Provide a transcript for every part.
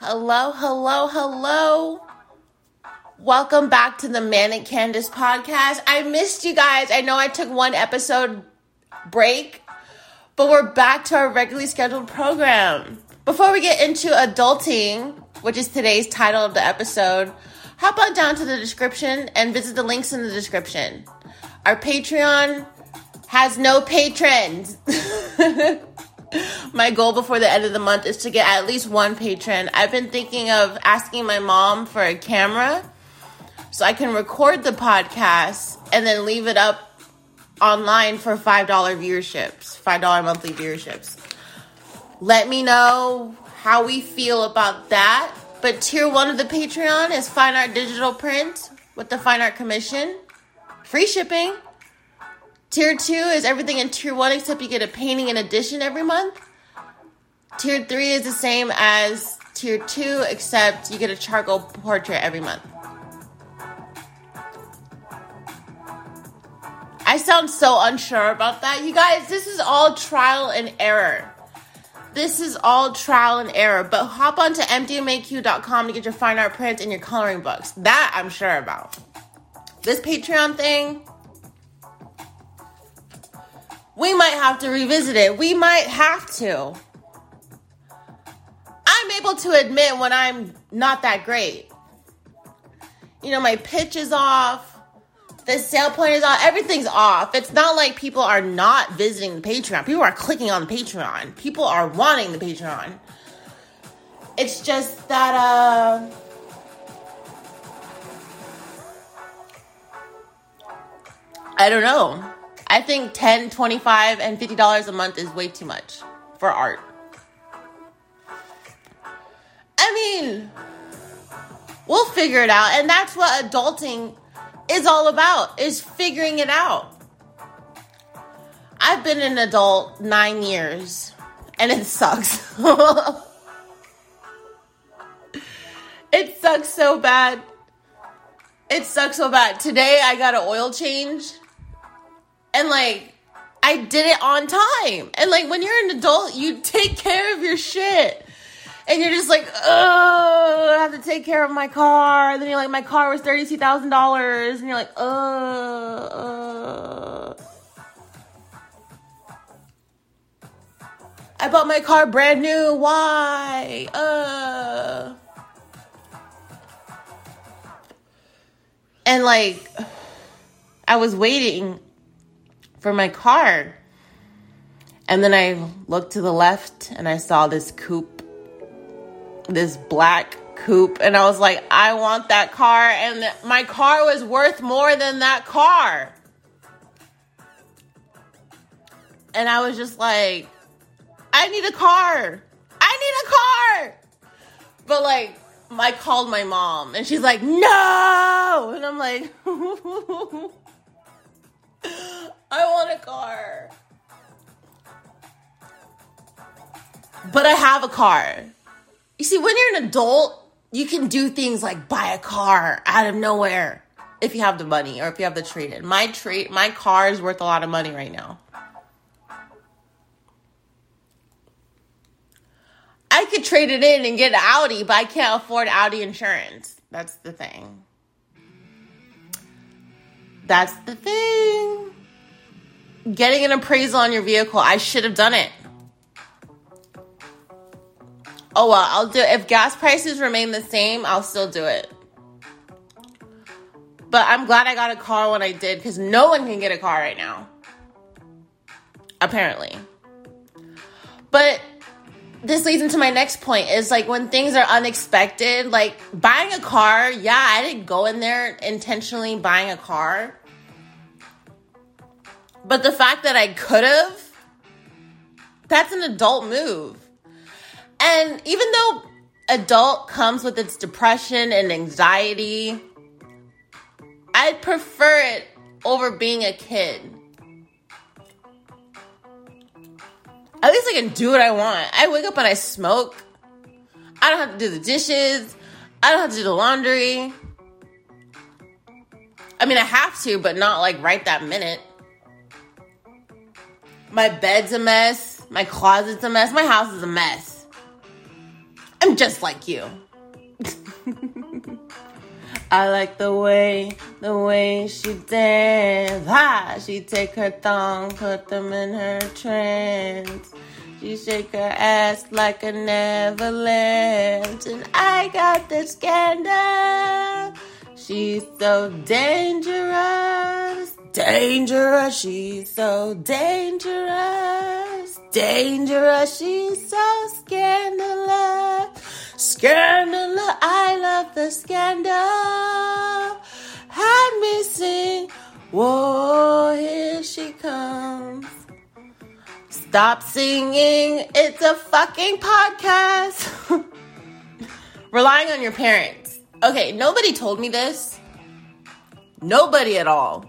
Hello, hello, hello. Welcome back to the Manic Candice podcast. I missed you guys. I know I took one episode break, but we're back to our regularly scheduled program. Before we get into adulting, which is today's title of the episode, hop on down to the description and visit the links in the description. Our Patreon has no patrons. my goal before the end of the month is to get at least one patron. I've been thinking of asking my mom for a camera so I can record the podcast and then leave it up online for $5 viewerships, $5 monthly viewerships. Let me know how we feel about that. But tier one of the Patreon is Fine Art Digital Print with the Fine Art Commission. Free shipping. Tier two is everything in tier one except you get a painting in addition every month. Tier three is the same as tier two except you get a charcoal portrait every month. I sound so unsure about that. You guys, this is all trial and error. This is all trial and error. But hop onto mdmaq.com to get your fine art prints and your coloring books. That I'm sure about. This Patreon thing, we might have to revisit it. We might have to. I'm able to admit when I'm not that great. You know, my pitch is off. The sale point is off. Everything's off. It's not like people are not visiting the Patreon. People are clicking on the Patreon. People are wanting the Patreon. It's just that, uh, I don't know. I think 10 25 and $50 a month is way too much for art. I mean, we'll figure it out. And that's what adulting is all about, is figuring it out. I've been an adult nine years, and it sucks. it sucks so bad. It sucks so bad. Today I got an oil change and like I did it on time. And like when you're an adult, you take care of your shit. And you're just like, oh, I have to take care of my car. And then you're like, my car was $32,000. And you're like, uh. I bought my car brand new. Why? Uh. And like, I was waiting for my car. And then I looked to the left and I saw this coupe, this black coupe. And I was like, I want that car. And my car was worth more than that car. And I was just like, I need a car. I need a car. But like, I called my mom and she's like, no. And I'm like, I want a car. But I have a car. You see, when you're an adult, you can do things like buy a car out of nowhere if you have the money or if you have the trade in. My trade my car is worth a lot of money right now. I could trade it in and get an Audi, but I can't afford Audi insurance. That's the thing. That's the thing getting an appraisal on your vehicle. I should have done it. Oh well, I'll do it. If gas prices remain the same, I'll still do it. But I'm glad I got a car when I did because no one can get a car right now. Apparently. But this leads into my next point is like when things are unexpected, like buying a car, yeah, I didn't go in there intentionally buying a car. But the fact that I could have, that's an adult move. And even though adult comes with its depression and anxiety, I'd prefer it over being a kid. At least I can do what I want. I wake up and I smoke. I don't have to do the dishes. I don't have to do the laundry. I mean, I have to, but not like right that minute. My bed's a mess. My closet's a mess. My house is a mess. I'm just like you. I like the way, the way she dance. Ha! She take her thong, put them in her trance. She shake her ass like a Neverland. And I got the scandal. She's so dangerous. Dangerous. She's so dangerous. Dangerous. She's so scandalous. Scandalous. I love the scandal. Had me sing. Whoa, here she comes. Stop singing. It's a fucking podcast. Relying on your parents. Okay, nobody told me this. Nobody at all.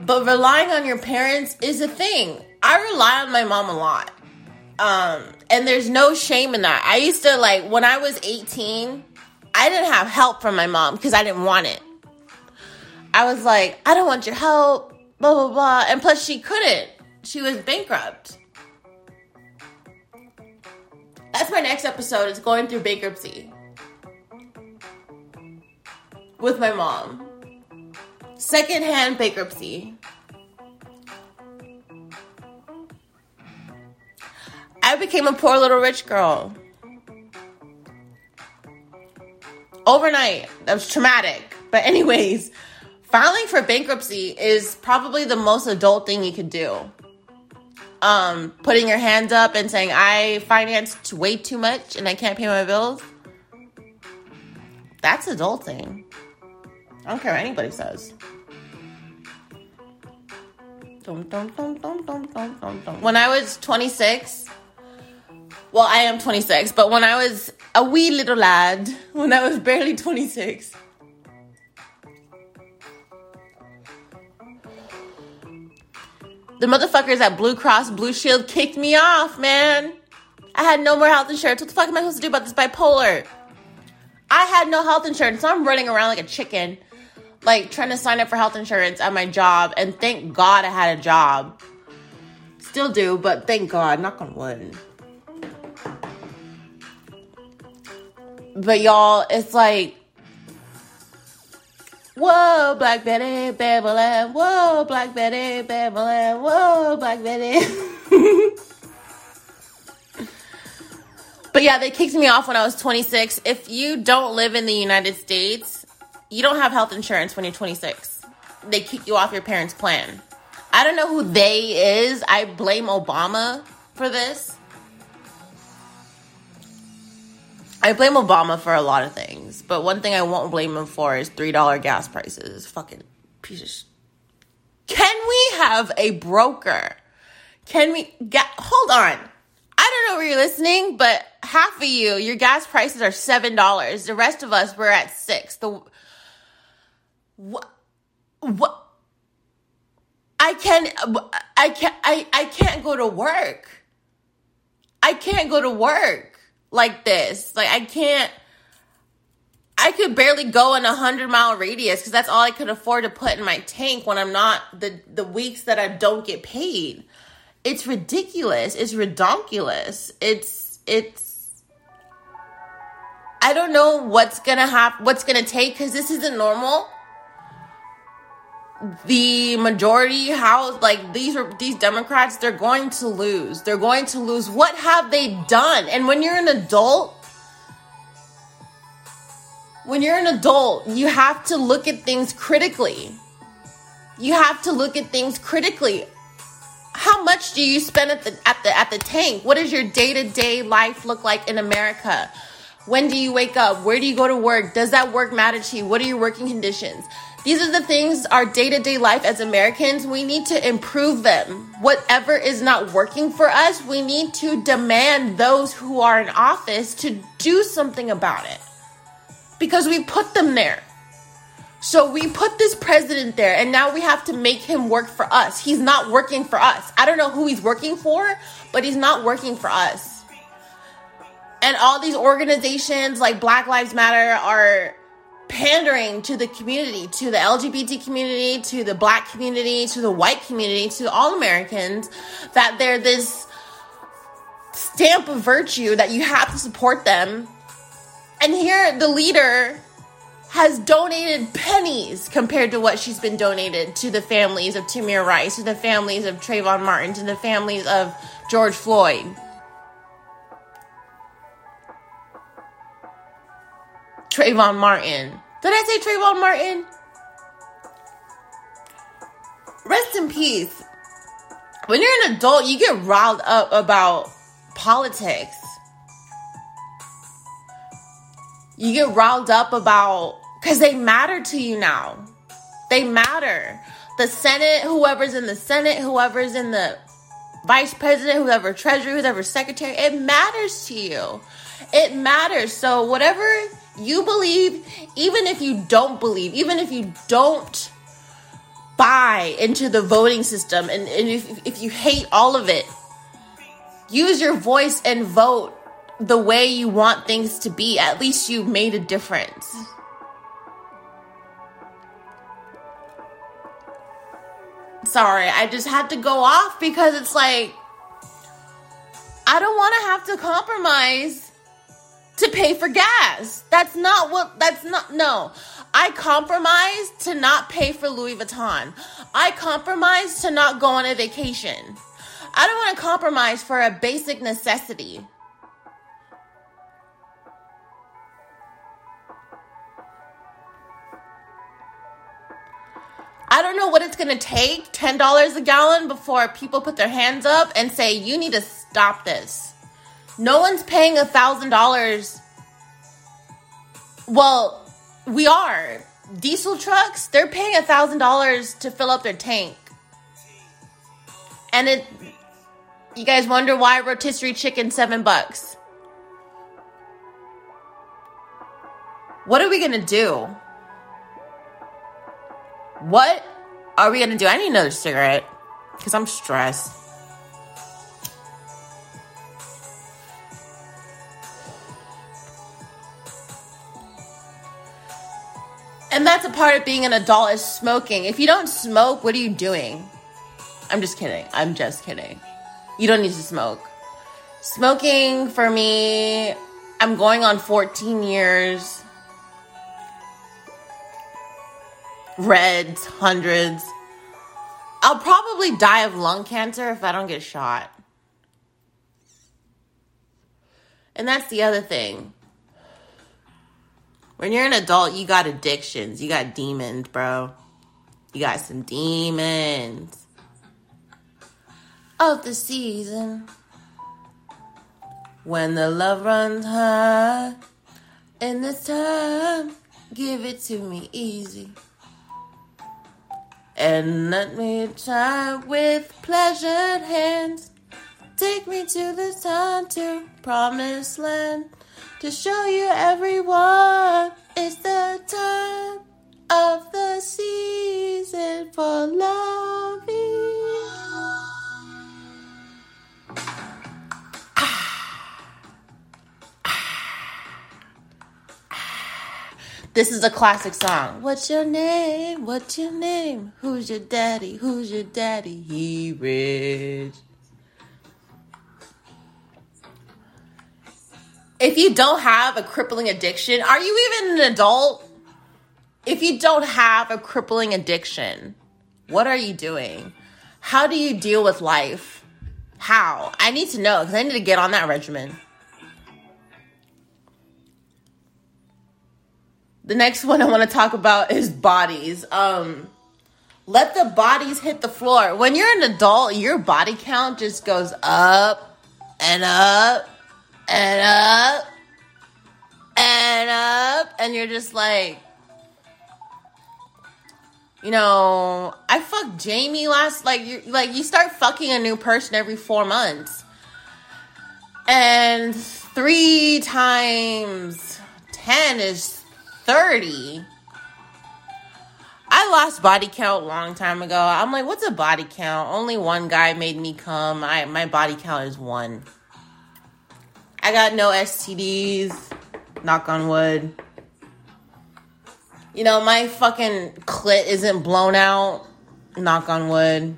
But relying on your parents is a thing. I rely on my mom a lot. Um, and there's no shame in that. I used to like when I was 18, I didn't have help from my mom because I didn't want it. I was like, I don't want your help, blah blah blah. And plus she couldn't she was bankrupt. That's my next episode. Is going through bankruptcy with my mom. Secondhand bankruptcy. I became a poor little rich girl. Overnight. That was traumatic. But, anyways, filing for bankruptcy is probably the most adult thing you could do um, putting your hands up and saying, I financed way too much and I can't pay my bills, that's adulting. I don't care what anybody says. When I was 26, well, I am 26, but when I was a wee little lad, when I was barely 26, The motherfuckers at Blue Cross Blue Shield kicked me off, man. I had no more health insurance. What the fuck am I supposed to do about this bipolar? I had no health insurance, so I'm running around like a chicken, like trying to sign up for health insurance at my job. And thank God I had a job. Still do, but thank God, not gonna wood. But y'all, it's like Whoa, Black Betty, Babylon. Whoa, Black Betty, Babylon. Whoa, Black Betty. but yeah, they kicked me off when I was 26. If you don't live in the United States, you don't have health insurance when you're 26. They kick you off your parents' plan. I don't know who they is. I blame Obama for this. I blame Obama for a lot of things, but one thing I won't blame him for is three dollar gas prices. Fucking piece of. Sh- Can we have a broker? Can we get? Hold on. I don't know where you're listening, but half of you, your gas prices are seven dollars. The rest of us, we're at six. The what? What? I can't. I can't I, I can't go to work. I can't go to work like this. Like I can't I could barely go in a hundred mile radius because that's all I could afford to put in my tank when I'm not the the weeks that I don't get paid. It's ridiculous. It's redonkulous. It's it's I don't know what's gonna happen what's gonna take because this isn't normal the majority house like these are these democrats they're going to lose. They're going to lose. What have they done? And when you're an adult when you're an adult you have to look at things critically. You have to look at things critically. How much do you spend at the at the at the tank? What does your day-to-day life look like in america? When do you wake up? Where do you go to work? Does that work matter to you? What are your working conditions these are the things our day to day life as Americans, we need to improve them. Whatever is not working for us, we need to demand those who are in office to do something about it because we put them there. So we put this president there and now we have to make him work for us. He's not working for us. I don't know who he's working for, but he's not working for us. And all these organizations like Black Lives Matter are pandering to the community, to the LGBT community, to the black community, to the white community, to all Americans, that they're this stamp of virtue that you have to support them. And here, the leader has donated pennies compared to what she's been donated to the families of Tamir Rice, to the families of Trayvon Martin, to the families of George Floyd. Trayvon Martin. Did I say Trayvon Martin? Rest in peace. When you're an adult, you get riled up about politics. You get riled up about because they matter to you now. They matter. The Senate, whoever's in the Senate, whoever's in the vice president, whoever treasury, whoever secretary, it matters to you. It matters. So whatever you believe, even if you don't believe, even if you don't buy into the voting system and, and if, if you hate all of it, use your voice and vote the way you want things to be. At least you made a difference. Sorry, I just had to go off because it's like, I don't want to have to compromise to pay for gas. That's not what, that's not, no. I compromise to not pay for Louis Vuitton. I compromise to not go on a vacation. I don't want to compromise for a basic necessity. I don't know what it's going to take $10 a gallon before people put their hands up and say, you need to stop this. No one's paying a $1,000. Well, we are. Diesel trucks, they're paying a $1,000 to fill up their tank. And it, you guys wonder why rotisserie chicken seven bucks. What are we gonna do? What are we gonna do? I need another cigarette because I'm stressed. And that's a part of being an adult is smoking. If you don't smoke, what are you doing? I'm just kidding. I'm just kidding. You don't need to smoke. Smoking for me, I'm going on 14 years. reds, hundreds. I'll probably die of lung cancer if I don't get shot. And that's the other thing. When you're an adult, you got addictions. You got demons, bro. You got some demons. Of the season. When the love runs high. In this time, give it to me easy. And let me try with pleasured hands. Take me to the sun to promised land to show you everyone it's the time of the season for loving. This is a classic song. What's your name? What's your name? Who's your daddy? Who's your daddy? He rich. If you don't have a crippling addiction, are you even an adult? If you don't have a crippling addiction, what are you doing? How do you deal with life? How? I need to know because I need to get on that regimen. The next one I want to talk about is bodies. Um, let the bodies hit the floor. When you're an adult, your body count just goes up and up and up and up, and you're just like, you know, I fucked Jamie last like you like you start fucking a new person every four months, and three times ten is 30. I lost body count a long time ago. I'm like, what's a body count? Only one guy made me come. I my body count is one. I got no STDs. Knock on wood. You know, my fucking clit isn't blown out. Knock on wood.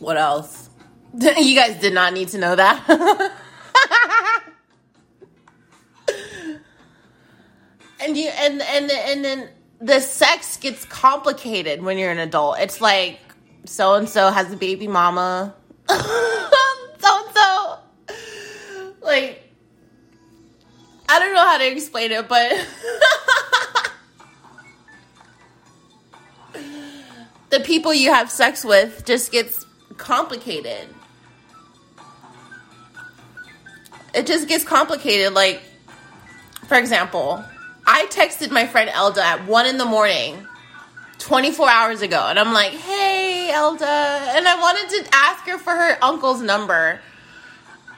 What else? you guys did not need to know that. and you and and and then the sex gets complicated when you're an adult. It's like so and so has a baby mama. so so like I don't know how to explain it, but the people you have sex with just gets complicated. It just gets complicated. Like, for example, I texted my friend Elda at one in the morning, 24 hours ago, and I'm like, hey, Elda. And I wanted to ask her for her uncle's number.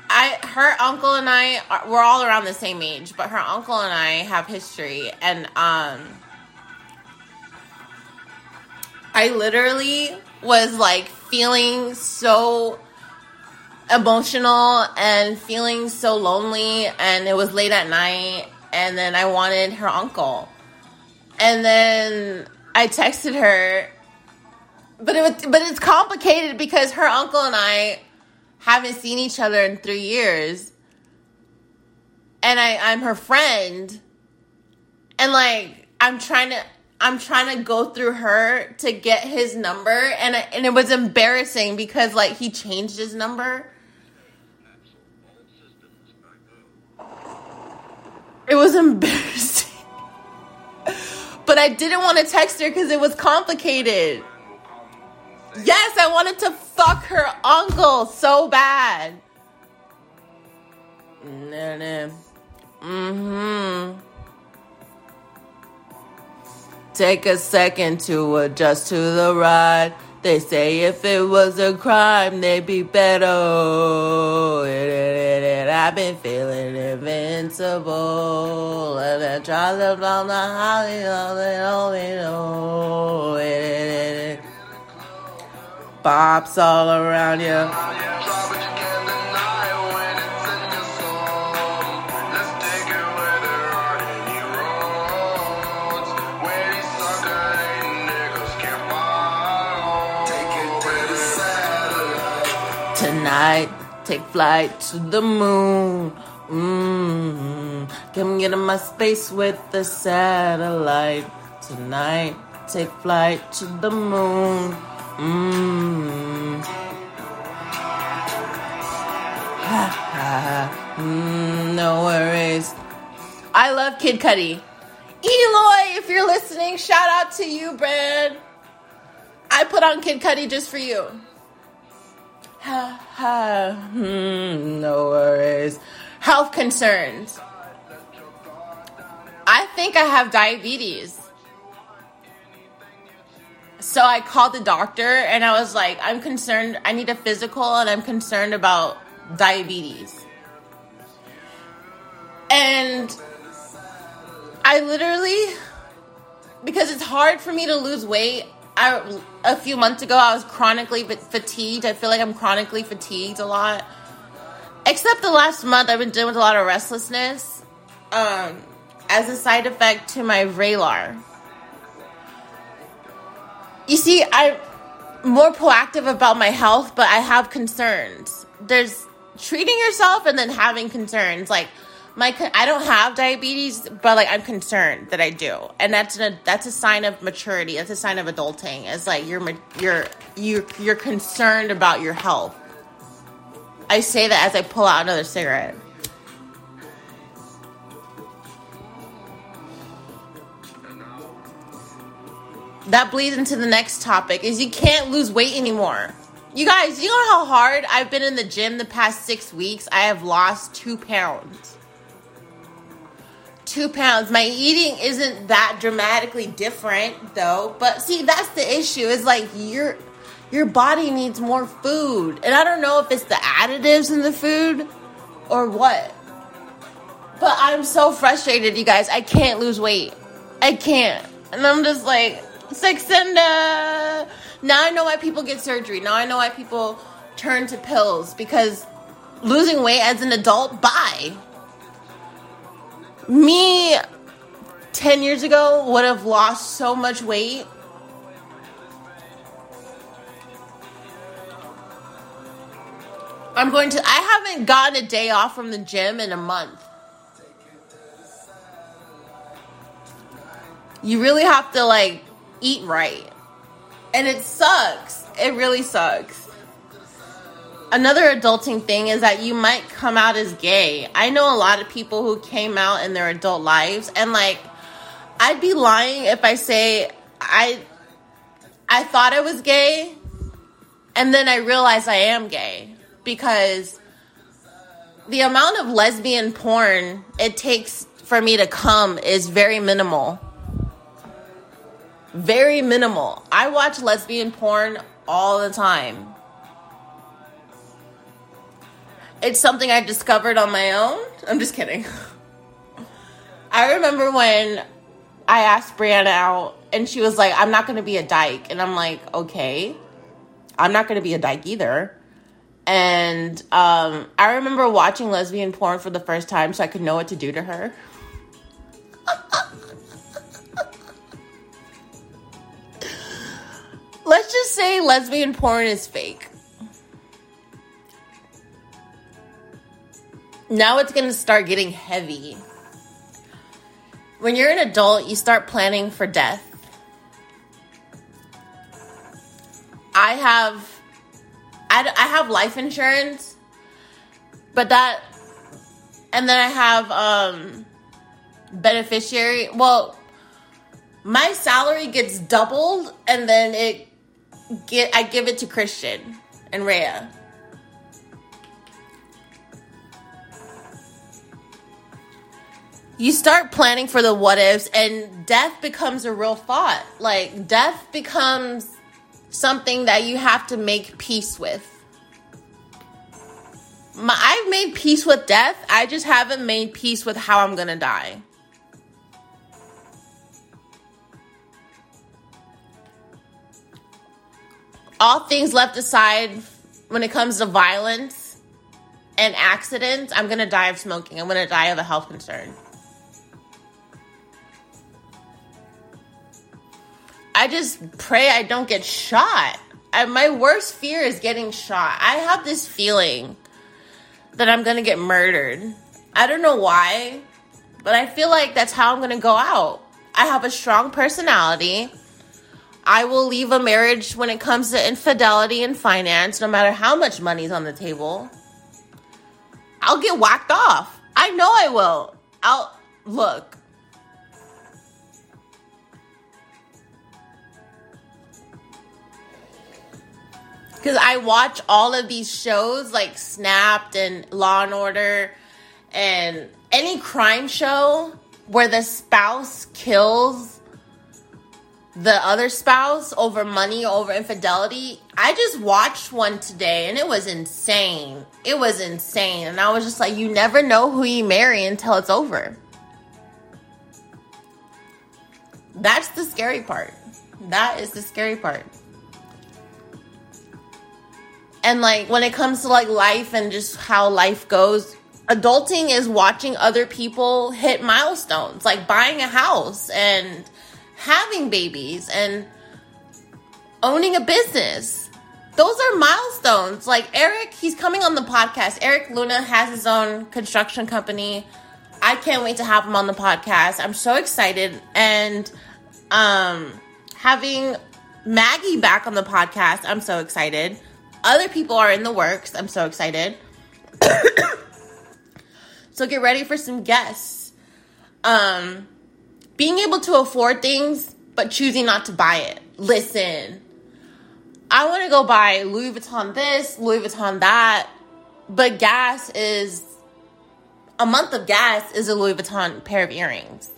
I, her uncle and I, are, we're all around the same age, but her uncle and I have history, and um, I literally was like feeling so emotional and feeling so lonely and it was late at night and then I wanted her uncle. And then I texted her but it was, but it's complicated because her uncle and I haven't seen each other in 3 years. And I I'm her friend. And like I'm trying to I'm trying to go through her to get his number and and it was embarrassing because like he changed his number. It was embarrassing. but I didn't want to text her cuz it was complicated. Yes, I wanted to fuck her uncle so bad. Mm-hmm. Take a second to adjust to the ride. They say if it was a crime, they'd be better. I've been feeling invincible. And I try to down the holly, only know. Bops all around you. Tonight, take flight to the moon. Mm-hmm. Come get in my space with the satellite. Tonight, take flight to the moon. Mm. No worries. I love Kid Cudi. Eloy, if you're listening, shout out to you, Brad. I put on Kid Cudi just for you. Ha ha. Hmm, no worries. Health concerns. I think I have diabetes. So I called the doctor and I was like, I'm concerned. I need a physical and I'm concerned about diabetes. And I literally, because it's hard for me to lose weight. I, a few months ago, I was chronically fatigued. I feel like I'm chronically fatigued a lot. Except the last month, I've been dealing with a lot of restlessness um, as a side effect to my Vraylar. You see, I'm more proactive about my health, but I have concerns. There's treating yourself and then having concerns. Like my, I don't have diabetes, but like I'm concerned that I do, and that's a that's a sign of maturity. That's a sign of adulting. It's like you're you're you you're concerned about your health. I say that as I pull out another cigarette. That bleeds into the next topic is you can't lose weight anymore. You guys, you know how hard I've been in the gym the past six weeks? I have lost two pounds. Two pounds. My eating isn't that dramatically different though. But see, that's the issue. Is like your your body needs more food. And I don't know if it's the additives in the food or what. But I'm so frustrated, you guys. I can't lose weight. I can't. And I'm just like, Saxenda. Now I know why people get surgery. Now I know why people turn to pills because losing weight as an adult, bye. Me 10 years ago would have lost so much weight. I'm going to, I haven't gotten a day off from the gym in a month. You really have to like eat right. And it sucks. It really sucks. Another adulting thing is that you might come out as gay. I know a lot of people who came out in their adult lives and like I'd be lying if I say I I thought I was gay and then I realized I am gay because the amount of lesbian porn it takes for me to come is very minimal. Very minimal. I watch lesbian porn all the time. It's something I discovered on my own. I'm just kidding. I remember when I asked Brianna out and she was like, I'm not going to be a dyke. And I'm like, okay. I'm not going to be a dyke either. And um, I remember watching lesbian porn for the first time so I could know what to do to her. Let's just say lesbian porn is fake. Now it's going to start getting heavy. When you're an adult, you start planning for death. I have I, I have life insurance, but that and then I have um beneficiary. Well, my salary gets doubled and then it get I give it to Christian and Rhea. You start planning for the what ifs and death becomes a real thought. Like death becomes something that you have to make peace with. My, I've made peace with death. I just haven't made peace with how I'm going to die. All things left aside when it comes to violence and accidents, I'm gonna die of smoking. I'm gonna die of a health concern. I just pray I don't get shot. I, my worst fear is getting shot. I have this feeling that I'm gonna get murdered. I don't know why, but I feel like that's how I'm gonna go out. I have a strong personality. I will leave a marriage when it comes to infidelity and finance, no matter how much money's on the table. I'll get whacked off. I know I will. I'll look. Because I watch all of these shows like Snapped and Law and Order and any crime show where the spouse kills the other spouse over money, over infidelity. I just watched one today and it was insane. It was insane. And I was just like, you never know who you marry until it's over. That's the scary part. That is the scary part. And like when it comes to like life and just how life goes, adulting is watching other people hit milestones, like buying a house and having babies and owning a business. Those are milestones. Like Eric, he's coming on the podcast. Eric Luna has his own construction company. I can't wait to have him on the podcast. I'm so excited. And um having Maggie back on the podcast, I'm so excited. Other people are in the works. I'm so excited. so get ready for some guests. Um being able to afford things but choosing not to buy it. Listen, I want to go buy Louis Vuitton this, Louis Vuitton that, but gas is a month of gas is a Louis Vuitton pair of earrings.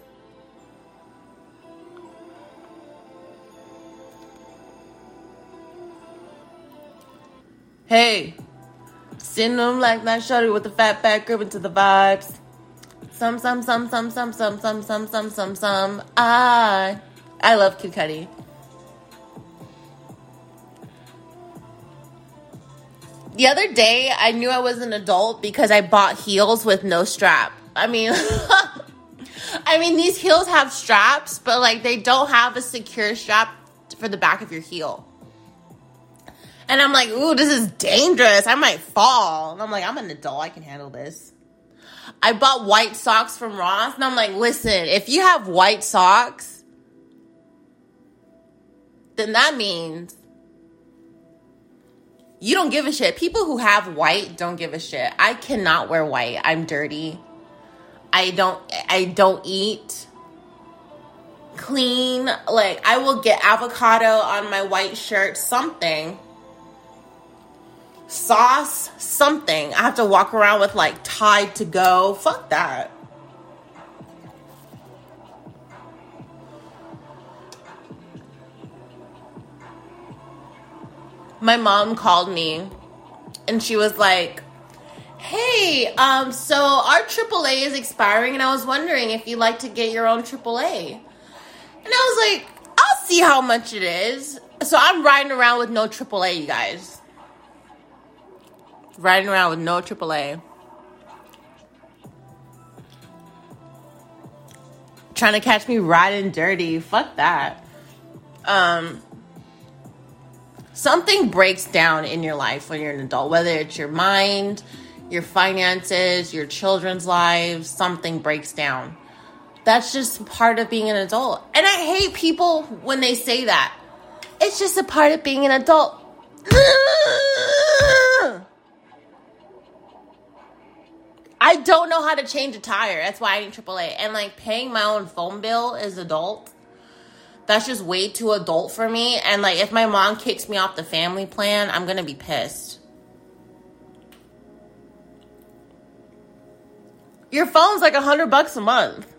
Hey, sitting them like that shorty with the fat back gripping to the vibes. Some, some, some, some, some, some, some, some, some, some, some. I, I love Kid Cudi. The other day, I knew I was an adult because I bought heels with no strap. I mean, I mean, these heels have straps, but like they don't have a secure strap for the back of your heel. And I'm like, ooh, this is dangerous. I might fall. And I'm like, I'm an adult. I can handle this. I bought white socks from Ross. And I'm like, listen, if you have white socks, then that means you don't give a shit. People who have white don't give a shit. I cannot wear white. I'm dirty. I don't I don't eat clean. Like I will get avocado on my white shirt, something. Sauce, something. I have to walk around with like Tide to go. Fuck that. My mom called me and she was like, Hey, um, so our AAA is expiring, and I was wondering if you'd like to get your own AAA. And I was like, I'll see how much it is. So I'm riding around with no AAA, you guys. Riding around with no AAA. Trying to catch me riding dirty. Fuck that. Um, something breaks down in your life when you're an adult, whether it's your mind, your finances, your children's lives, something breaks down that's just part of being an adult. And I hate people when they say that. It's just a part of being an adult. I don't know how to change a tire. That's why I need AAA. And like paying my own phone bill as adult, that's just way too adult for me. And like if my mom kicks me off the family plan, I'm gonna be pissed. Your phone's like a hundred bucks a month.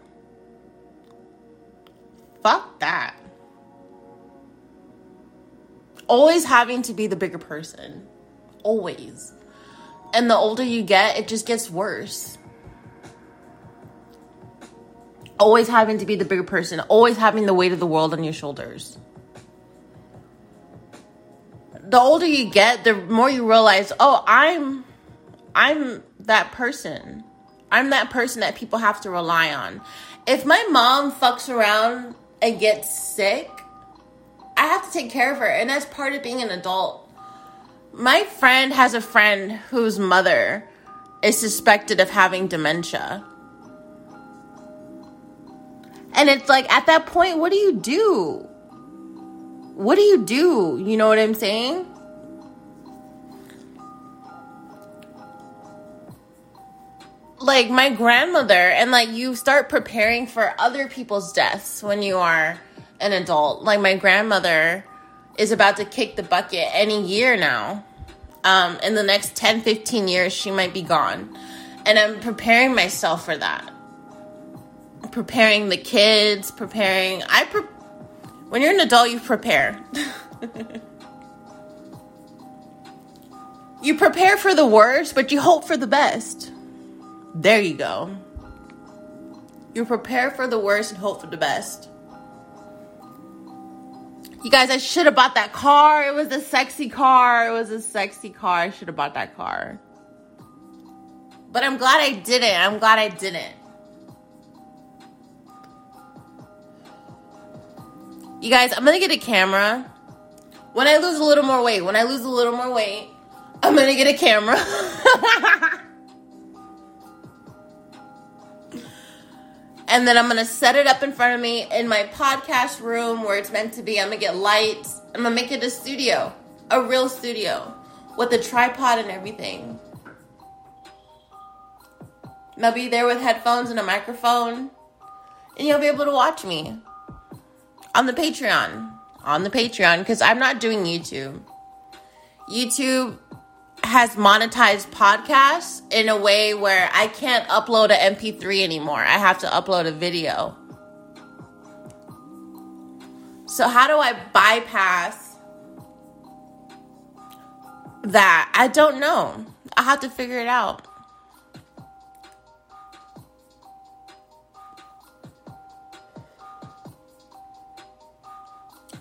Fuck that. Always having to be the bigger person. Always. And the older you get, it just gets worse. Always having to be the bigger person, always having the weight of the world on your shoulders. The older you get, the more you realize, oh, I'm I'm that person. I'm that person that people have to rely on. If my mom fucks around and gets sick, I have to take care of her. And that's part of being an adult. My friend has a friend whose mother is suspected of having dementia. And it's like, at that point, what do you do? What do you do? You know what I'm saying? like my grandmother and like you start preparing for other people's deaths when you are an adult like my grandmother is about to kick the bucket any year now. Um, in the next 10 15 years she might be gone. And i'm preparing myself for that. Preparing the kids preparing i pre- when you're an adult you prepare. You prepare for the worst but you hope for the best. There you go. You prepare for the worst and hope for the best. You guys, I should have bought that car. It was a sexy car. It was a sexy car. I should have bought that car. But I'm glad I didn't. I'm glad I didn't. You guys, I'm gonna get a camera. When I lose a little more weight, when I lose a little more weight, I'm gonna get a camera. and then I'm gonna set it up in front of me in my podcast room where it's meant to be. I'm gonna get lights. I'm gonna make it a studio, a real studio with a tripod and everything. And I'll be there with headphones and a microphone, and you'll be able to watch me on the Patreon. On the Patreon, because I'm not doing YouTube. YouTube has monetized podcasts in a way where I can't upload an MP3 anymore. I have to upload a video. So, how do I bypass that? I don't know. I have to figure it out.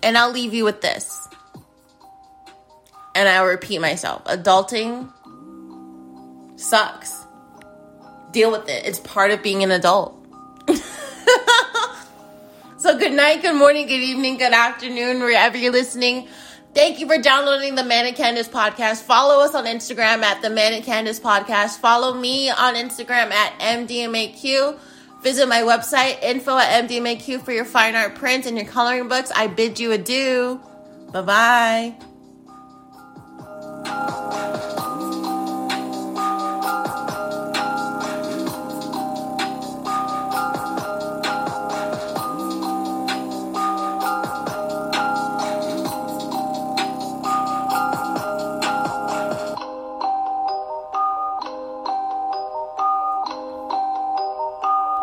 And I'll leave you with this and I repeat myself adulting sucks. Deal with it. It's part of being an adult. so, good night, good morning, good evening, good afternoon, wherever you're listening. Thank you for downloading the Manic Candice podcast. Follow us on Instagram at the Manic Candice podcast. Follow me on Instagram at MDMAQ. Visit my website, info at MDMAQ for your fine art prints and your coloring books. I bid you adieu. Bye bye.